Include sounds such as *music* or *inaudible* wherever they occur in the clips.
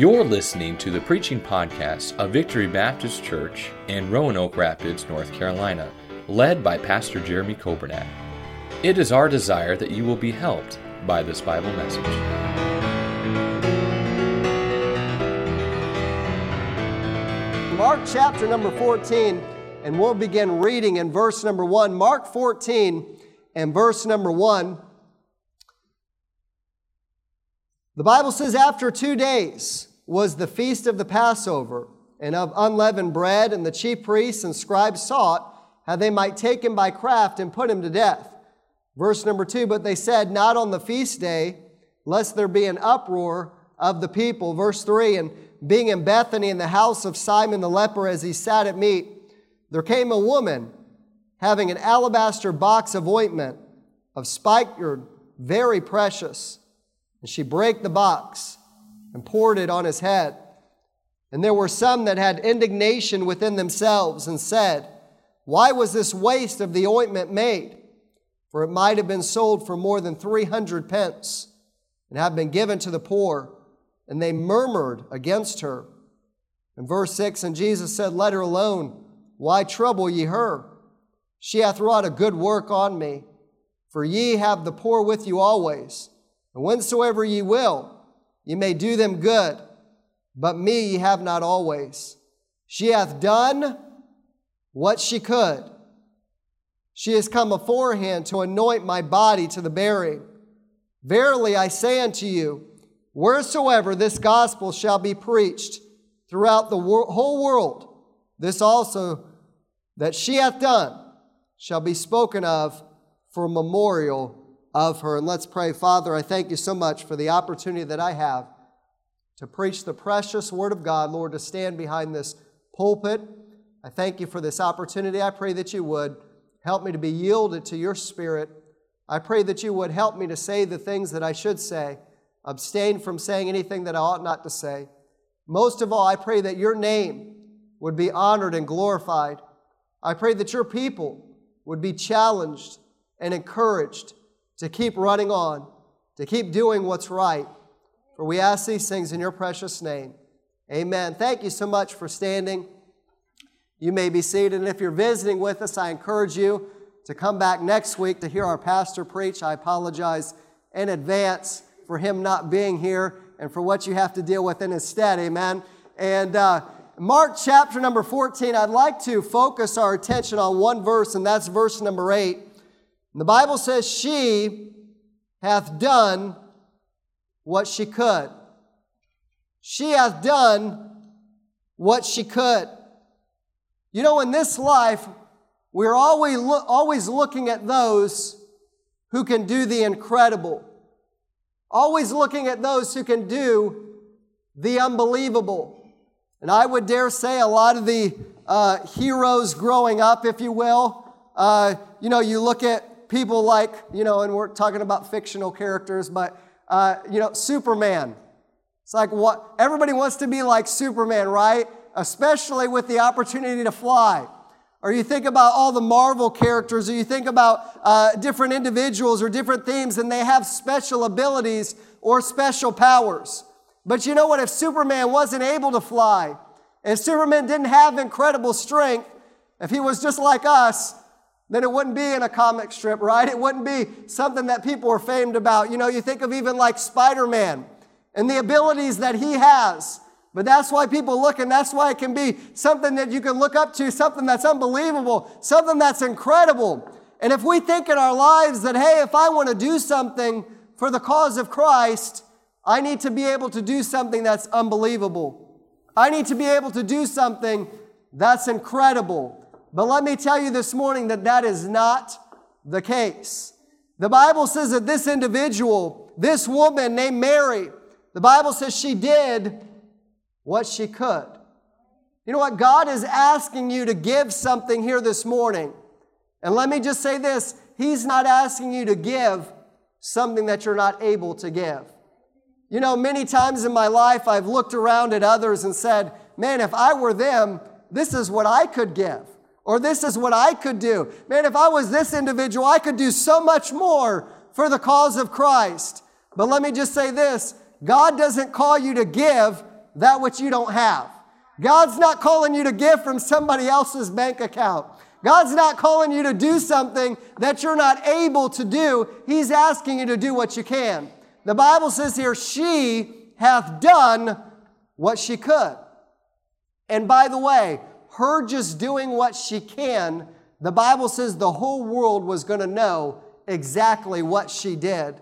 You're listening to the preaching podcast of Victory Baptist Church in Roanoke Rapids, North Carolina, led by Pastor Jeremy Coburnack. It is our desire that you will be helped by this Bible message. Mark chapter number 14, and we'll begin reading in verse number 1. Mark 14 and verse number 1. The Bible says, After two days was the feast of the Passover and of unleavened bread, and the chief priests and scribes sought how they might take him by craft and put him to death. Verse number 2 But they said, Not on the feast day, lest there be an uproar of the people. Verse 3 And being in Bethany in the house of Simon the leper as he sat at meat, there came a woman having an alabaster box of ointment of spikenard, very precious. And she brake the box and poured it on his head. And there were some that had indignation within themselves and said, Why was this waste of the ointment made? For it might have been sold for more than 300 pence and have been given to the poor. And they murmured against her. In verse 6, and Jesus said, Let her alone. Why trouble ye her? She hath wrought a good work on me. For ye have the poor with you always, and whensoever ye will, ye may do them good, but me ye have not always. She hath done what she could. She has come aforehand to anoint my body to the burying. Verily I say unto you, wheresoever this gospel shall be preached throughout the wor- whole world, this also that she hath done shall be spoken of for memorial of her. And let's pray. Father, I thank you so much for the opportunity that I have to preach the precious word of God, Lord, to stand behind this pulpit. I thank you for this opportunity. I pray that you would help me to be yielded to your spirit. I pray that you would help me to say the things that I should say, abstain from saying anything that I ought not to say. Most of all, I pray that your name would be honored and glorified. I pray that your people would be challenged and encouraged to keep running on, to keep doing what's right. For we ask these things in your precious name. Amen. Thank you so much for standing. You may be seated. And if you're visiting with us, I encourage you to come back next week to hear our pastor preach. I apologize in advance for him not being here and for what you have to deal with in his stead. Amen. And uh, Mark chapter number 14, I'd like to focus our attention on one verse, and that's verse number 8. And the Bible says, She hath done what she could. She hath done what she could. You know, in this life, we're always, lo- always looking at those who can do the incredible, always looking at those who can do the unbelievable. And I would dare say a lot of the uh, heroes growing up, if you will, uh, you know, you look at people like, you know, and we're talking about fictional characters, but, uh, you know, Superman. It's like what everybody wants to be like Superman, right? Especially with the opportunity to fly. Or you think about all the Marvel characters, or you think about uh, different individuals or different themes, and they have special abilities or special powers. But you know what? If Superman wasn't able to fly, if Superman didn't have incredible strength, if he was just like us, then it wouldn't be in a comic strip, right? It wouldn't be something that people are famed about. You know, you think of even like Spider Man and the abilities that he has. But that's why people look, and that's why it can be something that you can look up to, something that's unbelievable, something that's incredible. And if we think in our lives that, hey, if I want to do something for the cause of Christ, I need to be able to do something that's unbelievable. I need to be able to do something that's incredible. But let me tell you this morning that that is not the case. The Bible says that this individual, this woman named Mary, the Bible says she did what she could. You know what? God is asking you to give something here this morning. And let me just say this He's not asking you to give something that you're not able to give. You know, many times in my life, I've looked around at others and said, man, if I were them, this is what I could give. Or this is what I could do. Man, if I was this individual, I could do so much more for the cause of Christ. But let me just say this God doesn't call you to give that which you don't have. God's not calling you to give from somebody else's bank account. God's not calling you to do something that you're not able to do. He's asking you to do what you can. The Bible says here, she hath done what she could. And by the way, her just doing what she can, the Bible says the whole world was going to know exactly what she did.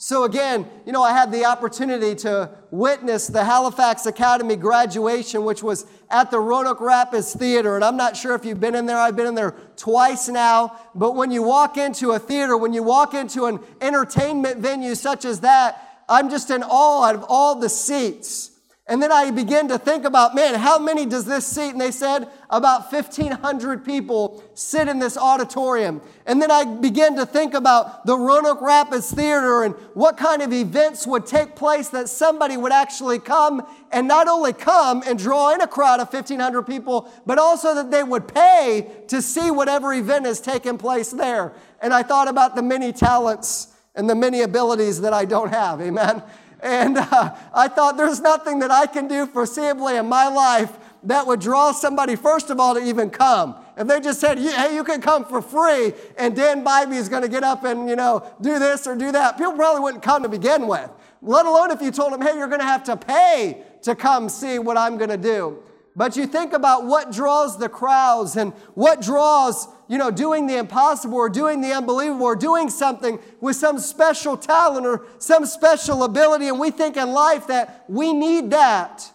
So, again, you know, I had the opportunity to witness the Halifax Academy graduation, which was at the Roanoke Rapids Theater. And I'm not sure if you've been in there, I've been in there twice now. But when you walk into a theater, when you walk into an entertainment venue such as that, I'm just in awe of all the seats. And then I began to think about, man, how many does this seat? And they said about 1,500 people sit in this auditorium. And then I began to think about the Roanoke Rapids Theater and what kind of events would take place that somebody would actually come and not only come and draw in a crowd of 1,500 people, but also that they would pay to see whatever event is taking place there. And I thought about the many talents and the many abilities that I don't have. Amen. And uh, I thought there's nothing that I can do foreseeably in my life that would draw somebody, first of all, to even come. If they just said, hey, you can come for free, and Dan Bybee is going to get up and, you know, do this or do that, people probably wouldn't come to begin with. Let alone if you told them, hey, you're going to have to pay to come see what I'm going to do. But you think about what draws the crowds and what draws you know, doing the impossible or doing the unbelievable or doing something with some special talent or some special ability. And we think in life that we need that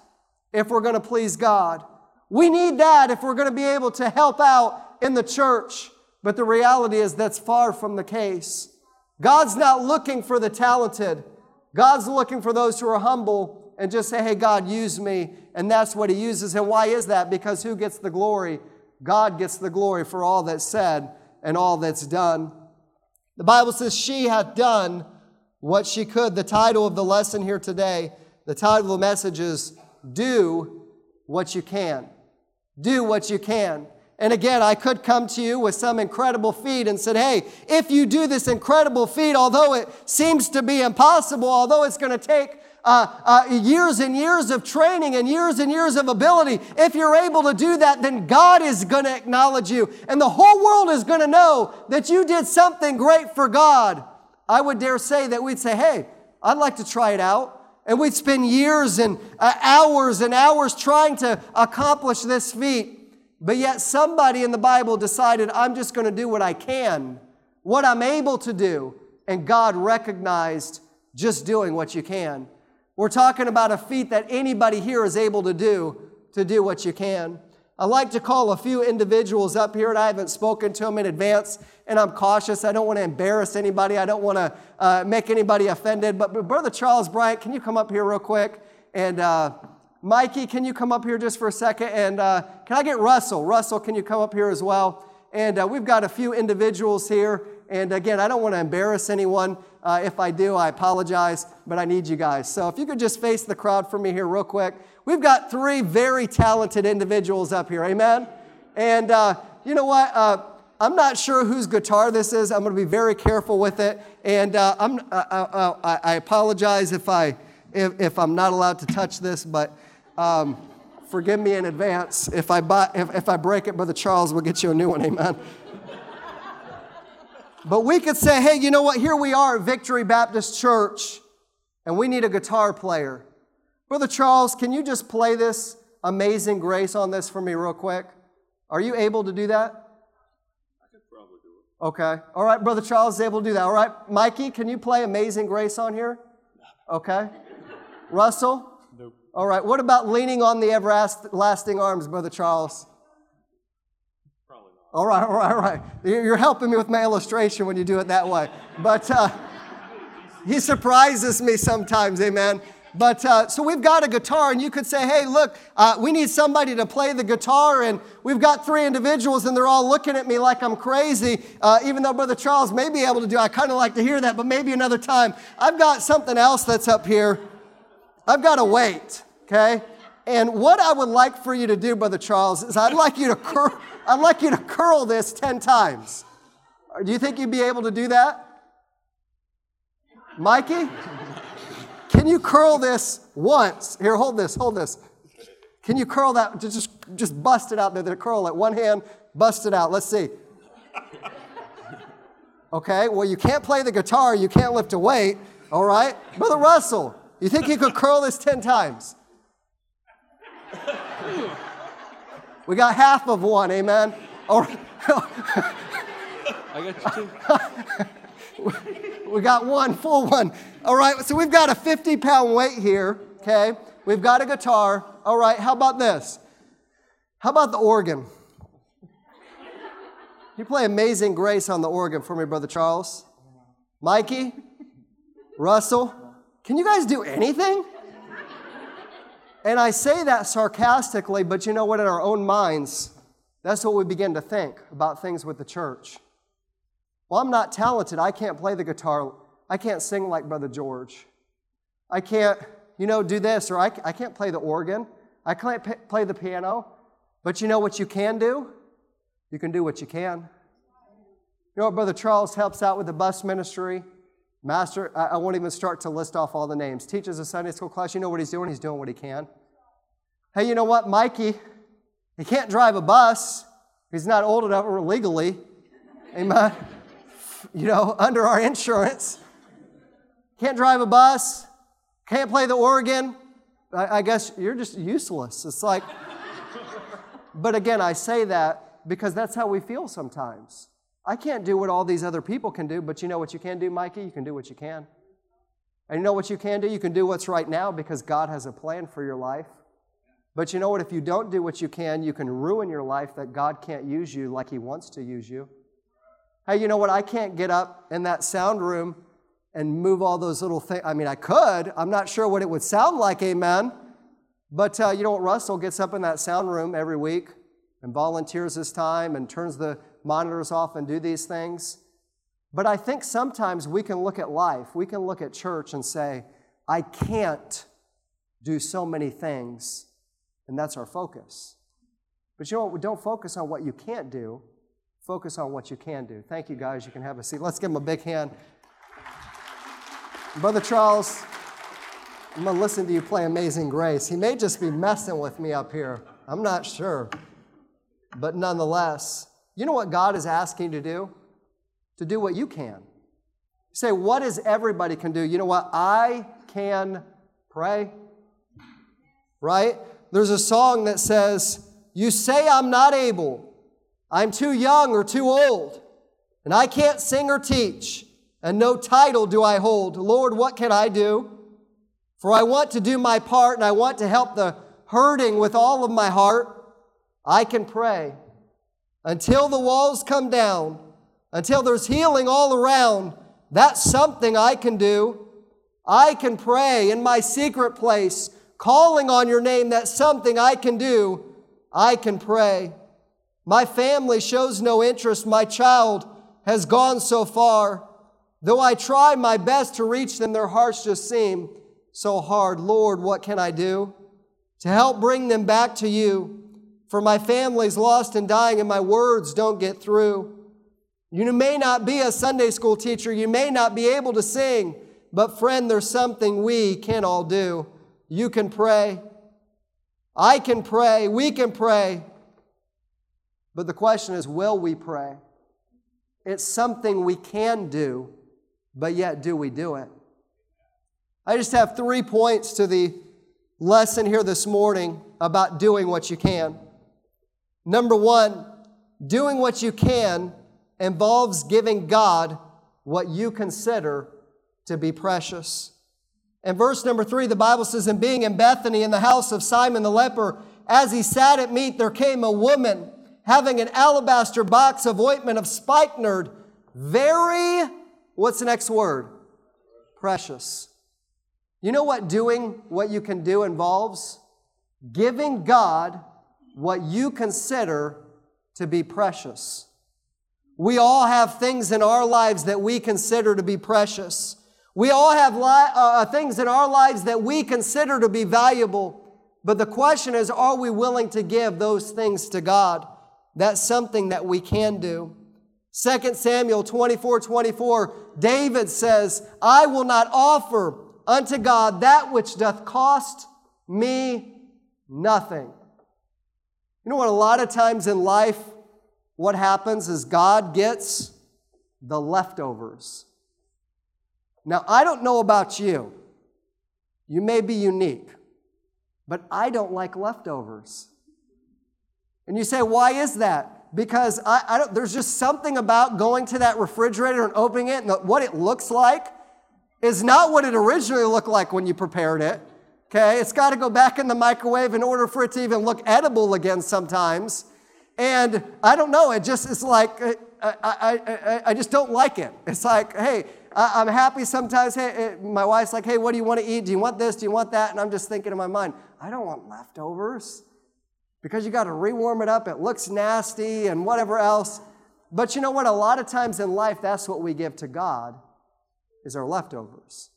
if we're going to please God. We need that if we're going to be able to help out in the church. But the reality is that's far from the case. God's not looking for the talented. God's looking for those who are humble and just say, hey, God, use me. And that's what He uses. And why is that? Because who gets the glory? God gets the glory for all that's said and all that's done. The Bible says, She hath done what she could. The title of the lesson here today, the title of the message is Do What You Can. Do what you can. And again, I could come to you with some incredible feat and said, hey, if you do this incredible feat, although it seems to be impossible, although it's going to take uh, uh, years and years of training and years and years of ability, if you're able to do that, then God is going to acknowledge you. And the whole world is going to know that you did something great for God. I would dare say that we'd say, hey, I'd like to try it out. And we'd spend years and uh, hours and hours trying to accomplish this feat. But yet, somebody in the Bible decided, I'm just going to do what I can, what I'm able to do. And God recognized just doing what you can. We're talking about a feat that anybody here is able to do to do what you can. I like to call a few individuals up here, and I haven't spoken to them in advance, and I'm cautious. I don't want to embarrass anybody. I don't want to uh, make anybody offended. But, but, Brother Charles Bryant, can you come up here real quick? And uh, Mikey, can you come up here just for a second? And uh, can I get Russell? Russell, can you come up here as well? And uh, we've got a few individuals here. And again, I don't want to embarrass anyone. Uh, if I do, I apologize, but I need you guys. So if you could just face the crowd for me here, real quick. We've got three very talented individuals up here, amen? And uh, you know what? Uh, I'm not sure whose guitar this is. I'm going to be very careful with it. And uh, I'm, uh, uh, I, I, apologize if, I, if, if, I'm not allowed to touch this, but um, forgive me in advance. If I, buy, if, if I break it, Brother Charles will get you a new one, amen? But we could say, hey, you know what? Here we are at Victory Baptist Church, and we need a guitar player. Brother Charles, can you just play this amazing grace on this for me, real quick? Are you able to do that? I could probably do it. Okay. All right, Brother Charles is able to do that. All right. Mikey, can you play Amazing Grace on here? Okay. Russell? Nope. All right. What about leaning on the everlasting arms, Brother Charles? All right, all right, all right. You're helping me with my illustration when you do it that way. But uh, he surprises me sometimes, amen. But uh, so we've got a guitar, and you could say, hey, look, uh, we need somebody to play the guitar, and we've got three individuals, and they're all looking at me like I'm crazy, uh, even though Brother Charles may be able to do I kind of like to hear that, but maybe another time. I've got something else that's up here. I've got to wait, okay? And what I would like for you to do, Brother Charles, is I'd like you to curl. I'd like you to curl this 10 times. Do you think you'd be able to do that? Mikey? Can you curl this once? Here, hold this, hold this. Can you curl that? Just, just bust it out there. Curl it. One hand, bust it out. Let's see. Okay, well, you can't play the guitar, you can't lift a weight, all right? Brother Russell, you think you could curl this 10 times? We got half of one, amen? Right. I got you too. *laughs* we got one, full one. All right, so we've got a 50 pound weight here, okay? We've got a guitar. All right, how about this? How about the organ? You play Amazing Grace on the organ for me, Brother Charles. Mikey? Russell? Can you guys do anything? And I say that sarcastically, but you know what? In our own minds, that's what we begin to think about things with the church. Well, I'm not talented. I can't play the guitar. I can't sing like Brother George. I can't, you know, do this, or I, I can't play the organ. I can't p- play the piano. But you know what you can do? You can do what you can. You know what Brother Charles helps out with the bus ministry? Master, I, won't even start to list off all the names. Teaches a Sunday school class. You know what he's doing? He's doing what he can. Hey, you know what? Mikey, he can't drive a bus. He's not old enough or legally. Amen. You know, under our insurance. Can't drive a bus. Can't play the organ. I, I guess you're just useless. It's like, *laughs* but again, I say that because that's how we feel sometimes. I can't do what all these other people can do, but you know what you can do, Mikey? You can do what you can. And you know what you can do? You can do what's right now because God has a plan for your life. But you know what? If you don't do what you can, you can ruin your life that God can't use you like He wants to use you. Hey, you know what? I can't get up in that sound room and move all those little things. I mean, I could. I'm not sure what it would sound like, amen. But uh, you know what? Russell gets up in that sound room every week and volunteers his time and turns the monitors off and do these things. But I think sometimes we can look at life, we can look at church and say, I can't do so many things, and that's our focus. But you know what? Don't focus on what you can't do, focus on what you can do. Thank you, guys. You can have a seat. Let's give them a big hand. Brother Charles, I'm going to listen to you play Amazing Grace. He may just be messing with me up here. I'm not sure. But nonetheless, you know what God is asking to do? To do what you can. You say, what is everybody can do? You know what? I can pray. Right? There's a song that says, You say I'm not able, I'm too young or too old, and I can't sing or teach, and no title do I hold. Lord, what can I do? For I want to do my part and I want to help the hurting with all of my heart. I can pray until the walls come down, until there's healing all around, that's something I can do. I can pray in my secret place, calling on your name. That's something I can do. I can pray. My family shows no interest. My child has gone so far. Though I try my best to reach them, their hearts just seem so hard. Lord, what can I do to help bring them back to you? For my family's lost and dying, and my words don't get through. You may not be a Sunday school teacher, you may not be able to sing, but friend, there's something we can all do. You can pray. I can pray. We can pray. But the question is, will we pray? It's something we can do, but yet do we do it? I just have three points to the lesson here this morning about doing what you can. Number one, doing what you can involves giving God what you consider to be precious. In verse number three, the Bible says, And being in Bethany in the house of Simon the leper, as he sat at meat, there came a woman having an alabaster box of ointment of spikenard, very, what's the next word? Precious. You know what doing what you can do involves? Giving God what you consider to be precious. We all have things in our lives that we consider to be precious. We all have li- uh, uh, things in our lives that we consider to be valuable. But the question is, are we willing to give those things to God? That's something that we can do. 2 Samuel 24 24, David says, I will not offer unto God that which doth cost me nothing. You know what? A lot of times in life, what happens is God gets the leftovers. Now, I don't know about you. You may be unique, but I don't like leftovers. And you say, why is that? Because I, I there's just something about going to that refrigerator and opening it and what it looks like is not what it originally looked like when you prepared it. Okay, it's got to go back in the microwave in order for it to even look edible again sometimes. And I don't know, it just is like, uh, I, I, I, I just don't like it. It's like, hey, I, am happy sometimes. Hey, my wife's like, hey, what do you want to eat? Do you want this? Do you want that? And I'm just thinking in my mind, I don't want leftovers because you got to rewarm it up. It looks nasty and whatever else. But you know what? A lot of times in life, that's what we give to God is our leftovers.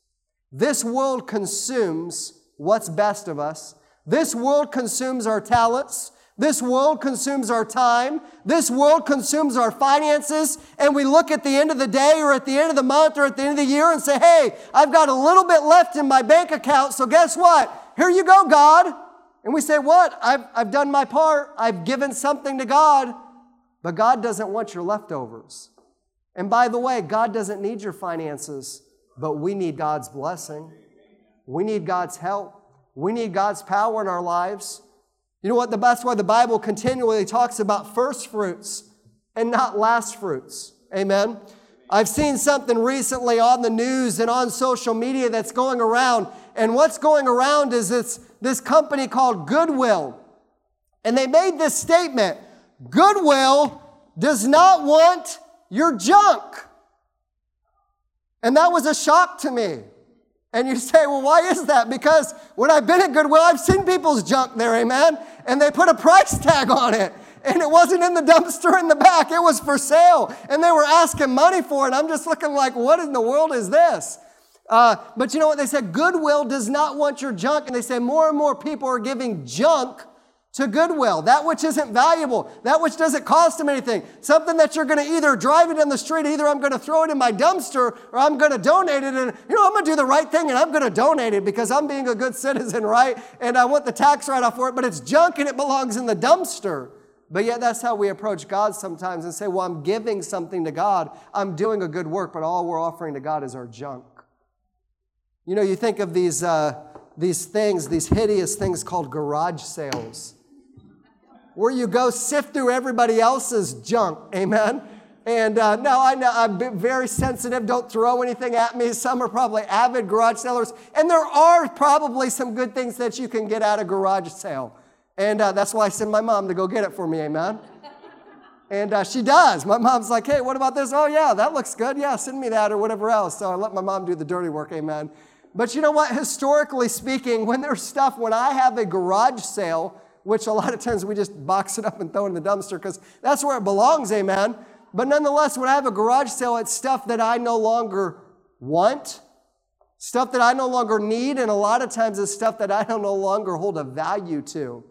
This world consumes what's best of us. This world consumes our talents. This world consumes our time. This world consumes our finances. And we look at the end of the day or at the end of the month or at the end of the year and say, hey, I've got a little bit left in my bank account. So guess what? Here you go, God. And we say, what? I've, I've done my part. I've given something to God. But God doesn't want your leftovers. And by the way, God doesn't need your finances, but we need God's blessing. We need God's help. We need God's power in our lives. You know what? That's why the Bible continually talks about first fruits and not last fruits. Amen. I've seen something recently on the news and on social media that's going around. And what's going around is this, this company called Goodwill. And they made this statement Goodwill does not want your junk. And that was a shock to me. And you say, well, why is that? Because when I've been at Goodwill, I've seen people's junk there, amen? And they put a price tag on it. And it wasn't in the dumpster in the back, it was for sale. And they were asking money for it. I'm just looking like, what in the world is this? Uh, but you know what? They said Goodwill does not want your junk. And they say more and more people are giving junk to Goodwill, that which isn't valuable, that which doesn't cost them anything, something that you're going to either drive it in the street, either I'm going to throw it in my dumpster or I'm going to donate it. And, you know, I'm going to do the right thing and I'm going to donate it because I'm being a good citizen, *laughs* right? And I want the tax write off for it, but it's junk and it belongs in the dumpster. But yet, that's how we approach God sometimes and say, Well, I'm giving something to God. I'm doing a good work, but all we're offering to God is our junk. You know, you think of these, uh, these things, these hideous things called garage sales where you go sift through everybody else's junk. Amen. And uh, no, I know I'm very sensitive. Don't throw anything at me. Some are probably avid garage sellers, and there are probably some good things that you can get out of garage sale. And uh, that's why I send my mom to go get it for me. Amen. And uh, she does. My mom's like, hey, what about this? Oh, yeah, that looks good. Yeah, send me that or whatever else. So I let my mom do the dirty work. Amen. But you know what? Historically speaking, when there's stuff, when I have a garage sale, which a lot of times we just box it up and throw it in the dumpster because that's where it belongs, eh, amen. But nonetheless, when I have a garage sale, it's stuff that I no longer want, stuff that I no longer need, and a lot of times it's stuff that I don't no longer hold a value to.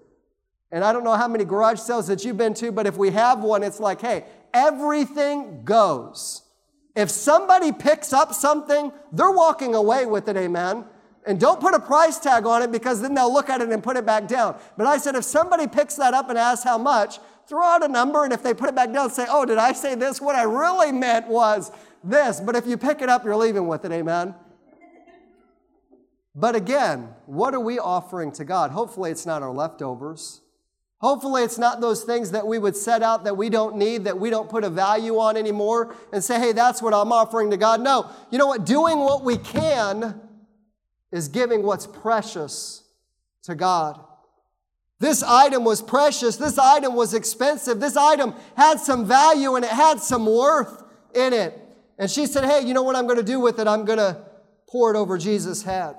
And I don't know how many garage sales that you've been to, but if we have one, it's like, hey, everything goes. If somebody picks up something, they're walking away with it, amen. And don't put a price tag on it because then they'll look at it and put it back down. But I said, if somebody picks that up and asks how much, throw out a number, and if they put it back down, say, oh, did I say this? What I really meant was this. But if you pick it up, you're leaving with it, amen? But again, what are we offering to God? Hopefully, it's not our leftovers. Hopefully, it's not those things that we would set out that we don't need, that we don't put a value on anymore, and say, hey, that's what I'm offering to God. No, you know what? Doing what we can is giving what's precious to God. This item was precious. This item was expensive. This item had some value and it had some worth in it. And she said, Hey, you know what I'm going to do with it? I'm going to pour it over Jesus' head.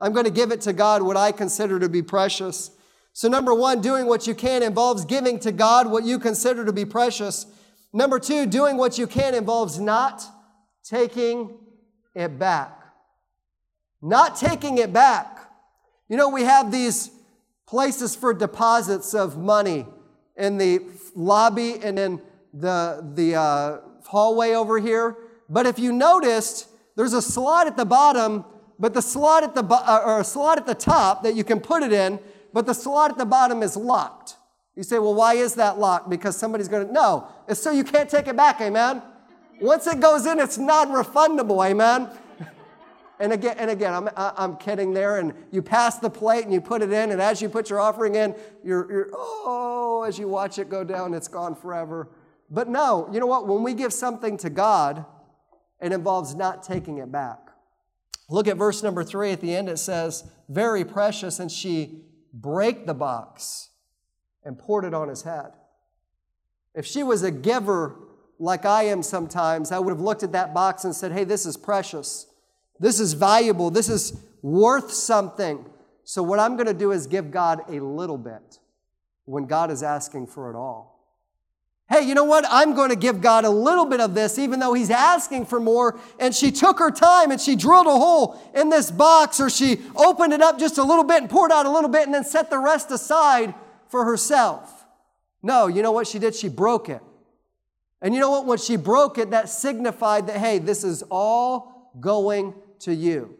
I'm going to give it to God what I consider to be precious. So, number one, doing what you can involves giving to God what you consider to be precious. Number two, doing what you can involves not taking it back not taking it back. You know, we have these places for deposits of money in the lobby and in the, the uh, hallway over here. But if you noticed, there's a slot at the bottom but the slot at the bo- uh, or a slot at the top that you can put it in, but the slot at the bottom is locked. You say, well, why is that locked? Because somebody's going to. No, it's so you can't take it back, amen? Once it goes in, it's non refundable, amen? And again, and again, I'm, I'm kidding there. And you pass the plate and you put it in, and as you put your offering in, you're, you're, oh, as you watch it go down, it's gone forever. But no, you know what? When we give something to God, it involves not taking it back. Look at verse number three at the end. It says, Very precious, and she brake the box and poured it on his head. If she was a giver like I am sometimes, I would have looked at that box and said, Hey, this is precious. This is valuable. This is worth something. So, what I'm going to do is give God a little bit when God is asking for it all. Hey, you know what? I'm going to give God a little bit of this, even though He's asking for more. And she took her time and she drilled a hole in this box, or she opened it up just a little bit and poured out a little bit and then set the rest aside for herself. No, you know what she did? She broke it. And you know what? When she broke it, that signified that, hey, this is all going to you.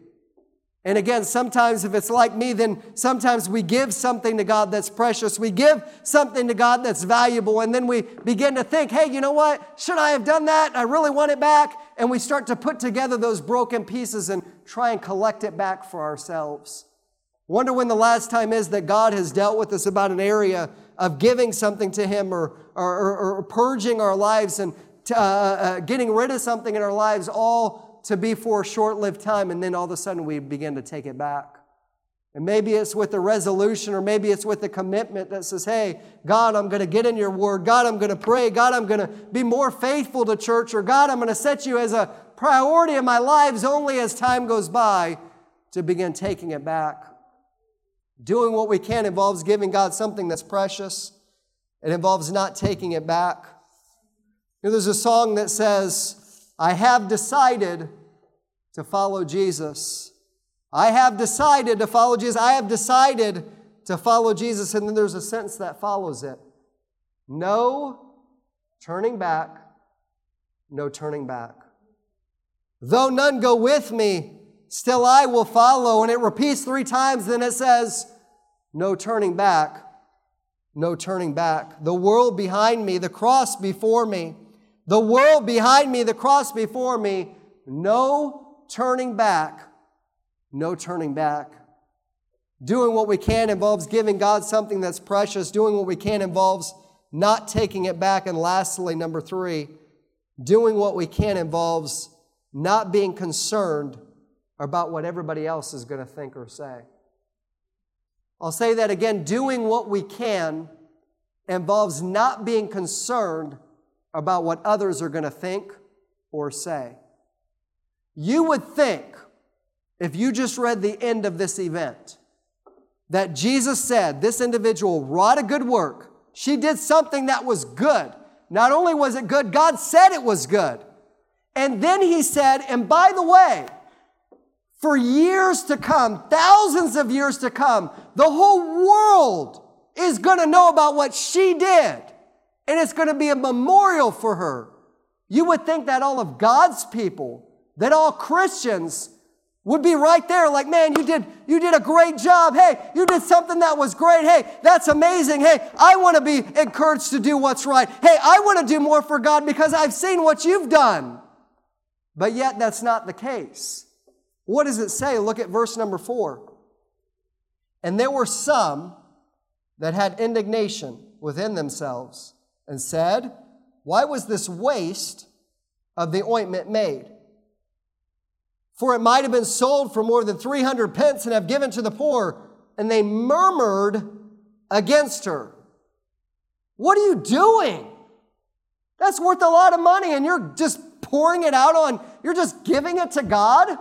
And again, sometimes if it's like me, then sometimes we give something to God that's precious. We give something to God that's valuable. And then we begin to think, hey, you know what? Should I have done that? I really want it back. And we start to put together those broken pieces and try and collect it back for ourselves. Wonder when the last time is that God has dealt with us about an area of giving something to Him or, or, or, or purging our lives and uh, uh, getting rid of something in our lives all to be for a short lived time, and then all of a sudden we begin to take it back. And maybe it's with a resolution, or maybe it's with a commitment that says, Hey, God, I'm going to get in your word. God, I'm going to pray. God, I'm going to be more faithful to church. Or God, I'm going to set you as a priority in my lives only as time goes by to begin taking it back. Doing what we can involves giving God something that's precious, it involves not taking it back. You know, there's a song that says, I have decided to follow Jesus. I have decided to follow Jesus. I have decided to follow Jesus. And then there's a sentence that follows it no turning back, no turning back. Though none go with me, still I will follow. And it repeats three times, then it says, no turning back, no turning back. The world behind me, the cross before me the world behind me, the cross before me, no turning back, no turning back. Doing what we can involves giving God something that's precious. Doing what we can involves not taking it back. And lastly, number three, doing what we can involves not being concerned about what everybody else is going to think or say. I'll say that again. Doing what we can involves not being concerned about what others are going to think or say. You would think, if you just read the end of this event, that Jesus said this individual wrought a good work. She did something that was good. Not only was it good, God said it was good. And then he said, and by the way, for years to come, thousands of years to come, the whole world is going to know about what she did and it's going to be a memorial for her. You would think that all of God's people, that all Christians would be right there like, man, you did, you did a great job. Hey, you did something that was great. Hey, that's amazing. Hey, I want to be encouraged to do what's right. Hey, I want to do more for God because I've seen what you've done. But yet that's not the case. What does it say? Look at verse number four. And there were some that had indignation within themselves and said, Why was this waste of the ointment made? For it might have been sold for more than 300 pence and have given to the poor. And they murmured against her. What are you doing? That's worth a lot of money, and you're just pouring it out on, you're just giving it to God?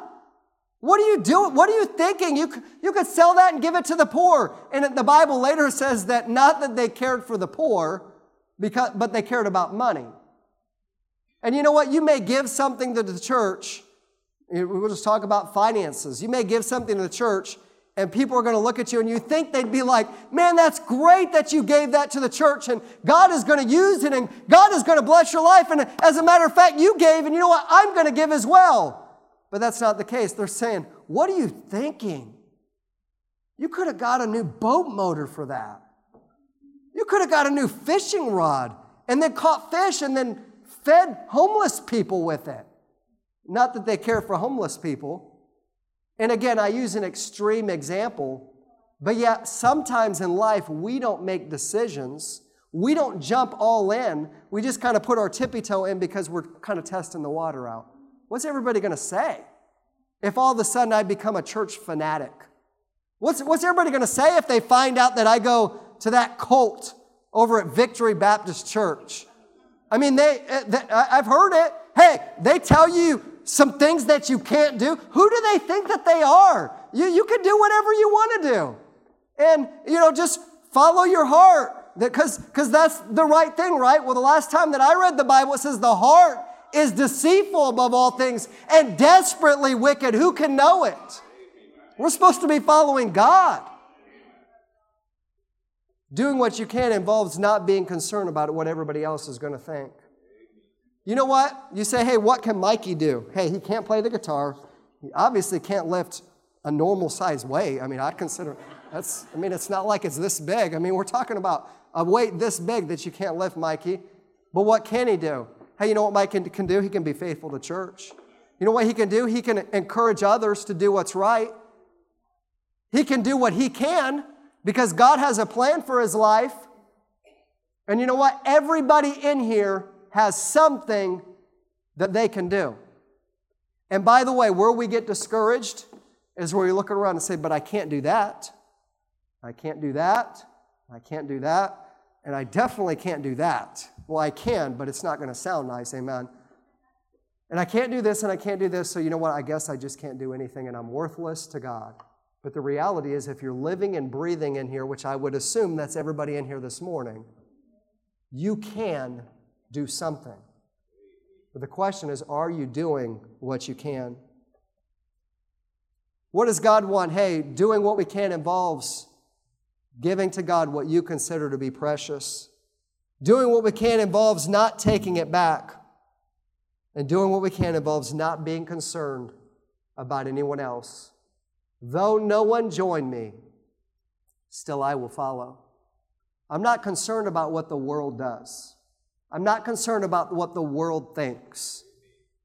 What are you doing? What are you thinking? You, you could sell that and give it to the poor. And the Bible later says that not that they cared for the poor, because, but they cared about money. And you know what? You may give something to the church. We'll just talk about finances. You may give something to the church, and people are going to look at you and you think they'd be like, man, that's great that you gave that to the church, and God is going to use it, and God is going to bless your life. And as a matter of fact, you gave, and you know what? I'm going to give as well. But that's not the case. They're saying, What are you thinking? You could have got a new boat motor for that. You could have got a new fishing rod and then caught fish and then fed homeless people with it. Not that they care for homeless people. And again, I use an extreme example, but yet sometimes in life we don't make decisions. We don't jump all in. We just kind of put our tippy toe in because we're kind of testing the water out. What's everybody going to say if all of a sudden I become a church fanatic? What's, what's everybody going to say if they find out that I go to that cult over at Victory Baptist Church? I mean, they, eh, they, I've heard it. Hey, they tell you some things that you can't do. Who do they think that they are? You, you can do whatever you want to do. And, you know, just follow your heart because that's the right thing, right? Well, the last time that I read the Bible, it says the heart is deceitful above all things and desperately wicked. Who can know it? We're supposed to be following God. Doing what you can involves not being concerned about what everybody else is going to think. You know what? You say, hey, what can Mikey do? Hey, he can't play the guitar. He obviously can't lift a normal size weight. I mean, I consider that's, I mean, it's not like it's this big. I mean, we're talking about a weight this big that you can't lift, Mikey. But what can he do? Hey, you know what Mike can, can do? He can be faithful to church. You know what he can do? He can encourage others to do what's right. He can do what he can because God has a plan for his life. And you know what? Everybody in here has something that they can do. And by the way, where we get discouraged is where you look around and say, But I can't do that. I can't do that. I can't do that. And I definitely can't do that. Well, I can, but it's not going to sound nice. Amen. And I can't do this and I can't do this. So, you know what? I guess I just can't do anything and I'm worthless to God. But the reality is, if you're living and breathing in here, which I would assume that's everybody in here this morning, you can do something. But the question is, are you doing what you can? What does God want? Hey, doing what we can involves giving to God what you consider to be precious. Doing what we can involves not taking it back. And doing what we can involves not being concerned about anyone else. Though no one join me, still I will follow. I'm not concerned about what the world does. I'm not concerned about what the world thinks.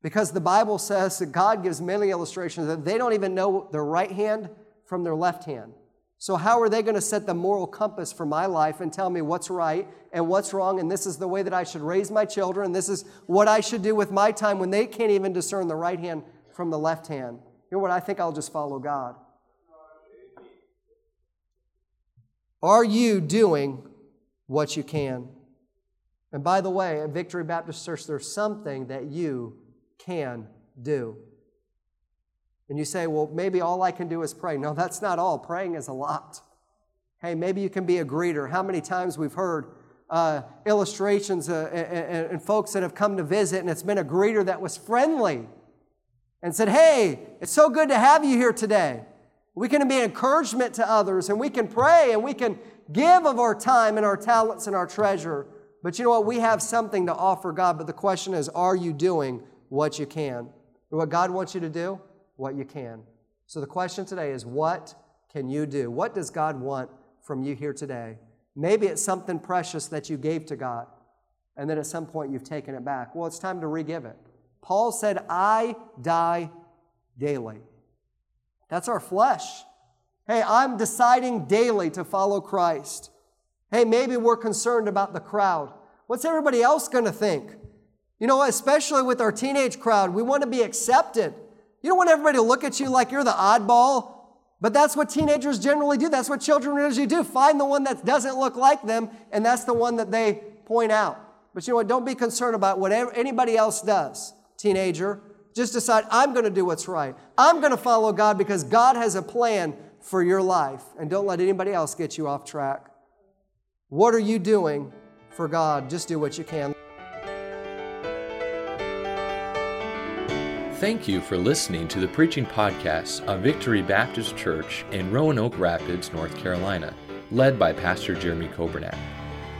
Because the Bible says that God gives many illustrations that they don't even know their right hand from their left hand. So, how are they going to set the moral compass for my life and tell me what's right and what's wrong? And this is the way that I should raise my children, and this is what I should do with my time when they can't even discern the right hand from the left hand? You know what? I think I'll just follow God. Are you doing what you can? And by the way, at Victory Baptist Church, there's something that you can do. And you say, well, maybe all I can do is pray. No, that's not all. Praying is a lot. Hey, maybe you can be a greeter. How many times we've heard uh, illustrations uh, and, and folks that have come to visit, and it's been a greeter that was friendly and said, Hey, it's so good to have you here today. We can be encouragement to others, and we can pray, and we can give of our time and our talents and our treasure. But you know what? We have something to offer God. But the question is, are you doing what you can? What God wants you to do? What you can. So the question today is, what can you do? What does God want from you here today? Maybe it's something precious that you gave to God, and then at some point you've taken it back. Well, it's time to re give it. Paul said, I die daily. That's our flesh. Hey, I'm deciding daily to follow Christ. Hey, maybe we're concerned about the crowd. What's everybody else going to think? You know, especially with our teenage crowd, we want to be accepted. You don't want everybody to look at you like you're the oddball, but that's what teenagers generally do. That's what children usually do. Find the one that doesn't look like them, and that's the one that they point out. But you know what? Don't be concerned about what anybody else does, teenager. Just decide, I'm going to do what's right. I'm going to follow God because God has a plan for your life. And don't let anybody else get you off track. What are you doing for God? Just do what you can. Thank you for listening to the preaching podcast of Victory Baptist Church in Roanoke Rapids, North Carolina, led by Pastor Jeremy Coburnack.